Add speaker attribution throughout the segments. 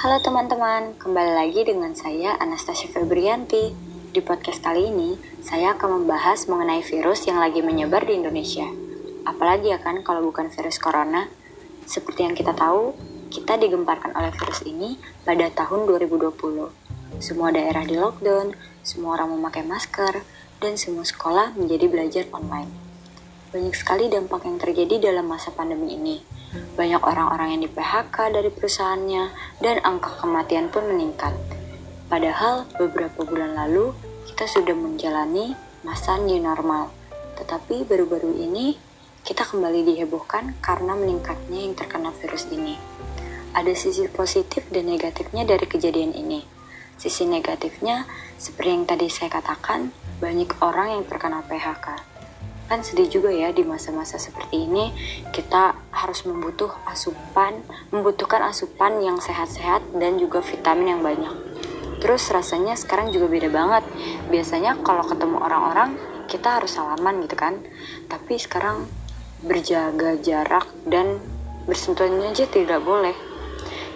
Speaker 1: Halo teman-teman, kembali lagi dengan saya Anastasia Febrianti. Di podcast kali ini, saya akan membahas mengenai virus yang lagi menyebar di Indonesia. Apalagi ya kan kalau bukan virus corona. Seperti yang kita tahu, kita digemparkan oleh virus ini pada tahun 2020. Semua daerah di lockdown, semua orang memakai masker, dan semua sekolah menjadi belajar online. Banyak sekali dampak yang terjadi dalam masa pandemi ini. Banyak orang-orang yang di PHK dari perusahaannya, dan angka kematian pun meningkat. Padahal beberapa bulan lalu kita sudah menjalani masa new normal. Tetapi baru-baru ini kita kembali dihebohkan karena meningkatnya yang terkena virus ini. Ada sisi positif dan negatifnya dari kejadian ini. Sisi negatifnya, seperti yang tadi saya katakan, banyak orang yang terkena PHK kan sedih juga ya di masa-masa seperti ini. Kita harus membutuh asupan membutuhkan asupan yang sehat-sehat dan juga vitamin yang banyak. Terus rasanya sekarang juga beda banget. Biasanya kalau ketemu orang-orang kita harus salaman gitu kan. Tapi sekarang berjaga jarak dan bersentuhan aja tidak boleh.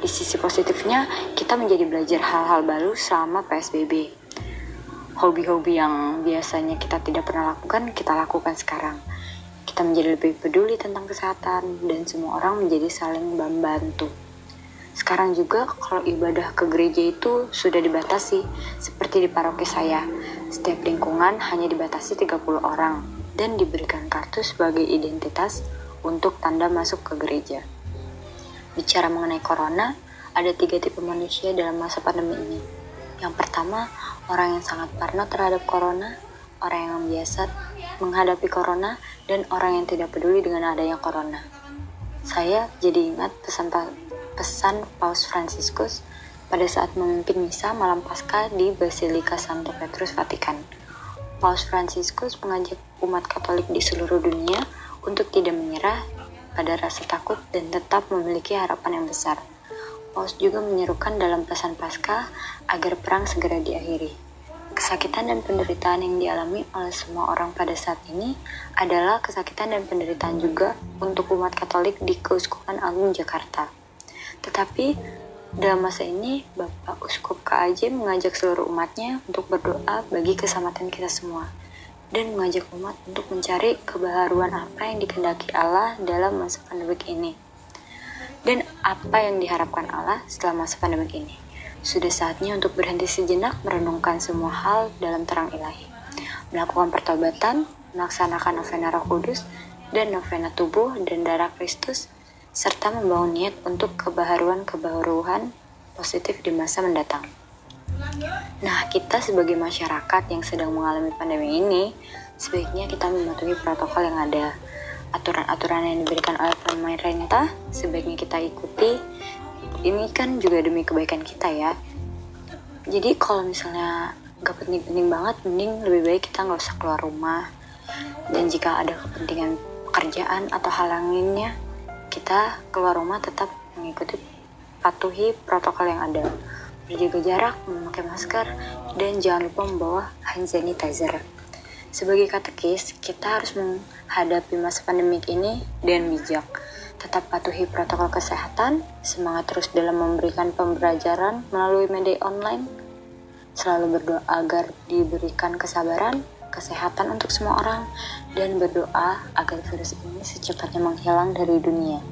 Speaker 1: Di sisi positifnya kita menjadi belajar hal-hal baru selama PSBB hobi-hobi yang biasanya kita tidak pernah lakukan, kita lakukan sekarang. Kita menjadi lebih peduli tentang kesehatan dan semua orang menjadi saling membantu. Sekarang juga kalau ibadah ke gereja itu sudah dibatasi, seperti di paroki saya. Setiap lingkungan hanya dibatasi 30 orang dan diberikan kartu sebagai identitas untuk tanda masuk ke gereja. Bicara mengenai corona, ada tiga tipe manusia dalam masa pandemi ini. Yang pertama, orang yang sangat parno terhadap corona, orang yang biasa menghadapi corona, dan orang yang tidak peduli dengan adanya corona. Saya jadi ingat pesan pesan Paus Franciscus pada saat memimpin misa malam Paskah di Basilika Santo Petrus Vatikan. Paus Franciscus mengajak umat Katolik di seluruh dunia untuk tidak menyerah pada rasa takut dan tetap memiliki harapan yang besar. Paus juga menyerukan dalam pesan Paskah agar perang segera diakhiri. Kesakitan dan penderitaan yang dialami oleh semua orang pada saat ini adalah kesakitan dan penderitaan juga untuk umat Katolik di Keuskupan Agung Jakarta. Tetapi dalam masa ini, Bapak Uskup KAJ mengajak seluruh umatnya untuk berdoa bagi keselamatan kita semua dan mengajak umat untuk mencari kebaharuan apa yang dikendaki Allah dalam masa pandemi ini dan apa yang diharapkan Allah setelah masa pandemi ini. Sudah saatnya untuk berhenti sejenak merenungkan semua hal dalam terang ilahi. Melakukan pertobatan, melaksanakan novena roh kudus, dan novena tubuh dan darah Kristus, serta membangun niat untuk kebaharuan-kebaharuan positif di masa mendatang. Nah, kita sebagai masyarakat yang sedang mengalami pandemi ini, sebaiknya kita mematuhi protokol yang ada, aturan-aturan yang diberikan oleh pemerintah sebaiknya kita ikuti. Ini kan juga demi kebaikan kita ya. Jadi kalau misalnya gak penting-penting banget mending lebih baik kita nggak usah keluar rumah. Dan jika ada kepentingan pekerjaan atau hal lainnya kita keluar rumah tetap mengikuti patuhi protokol yang ada. Berjaga jarak, memakai masker, dan jangan lupa membawa hand sanitizer. Sebagai katekis, kita harus menghadapi masa pandemik ini dengan bijak. Tetap patuhi protokol kesehatan, semangat terus dalam memberikan pembelajaran melalui media online, selalu berdoa agar diberikan kesabaran, kesehatan untuk semua orang, dan berdoa agar virus ini secepatnya menghilang dari dunia,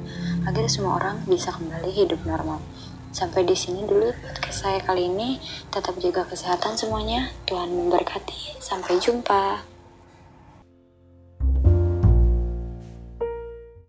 Speaker 1: agar semua orang bisa kembali hidup normal. Sampai di sini dulu podcast saya kali ini. Tetap jaga kesehatan semuanya. Tuhan memberkati. Sampai jumpa.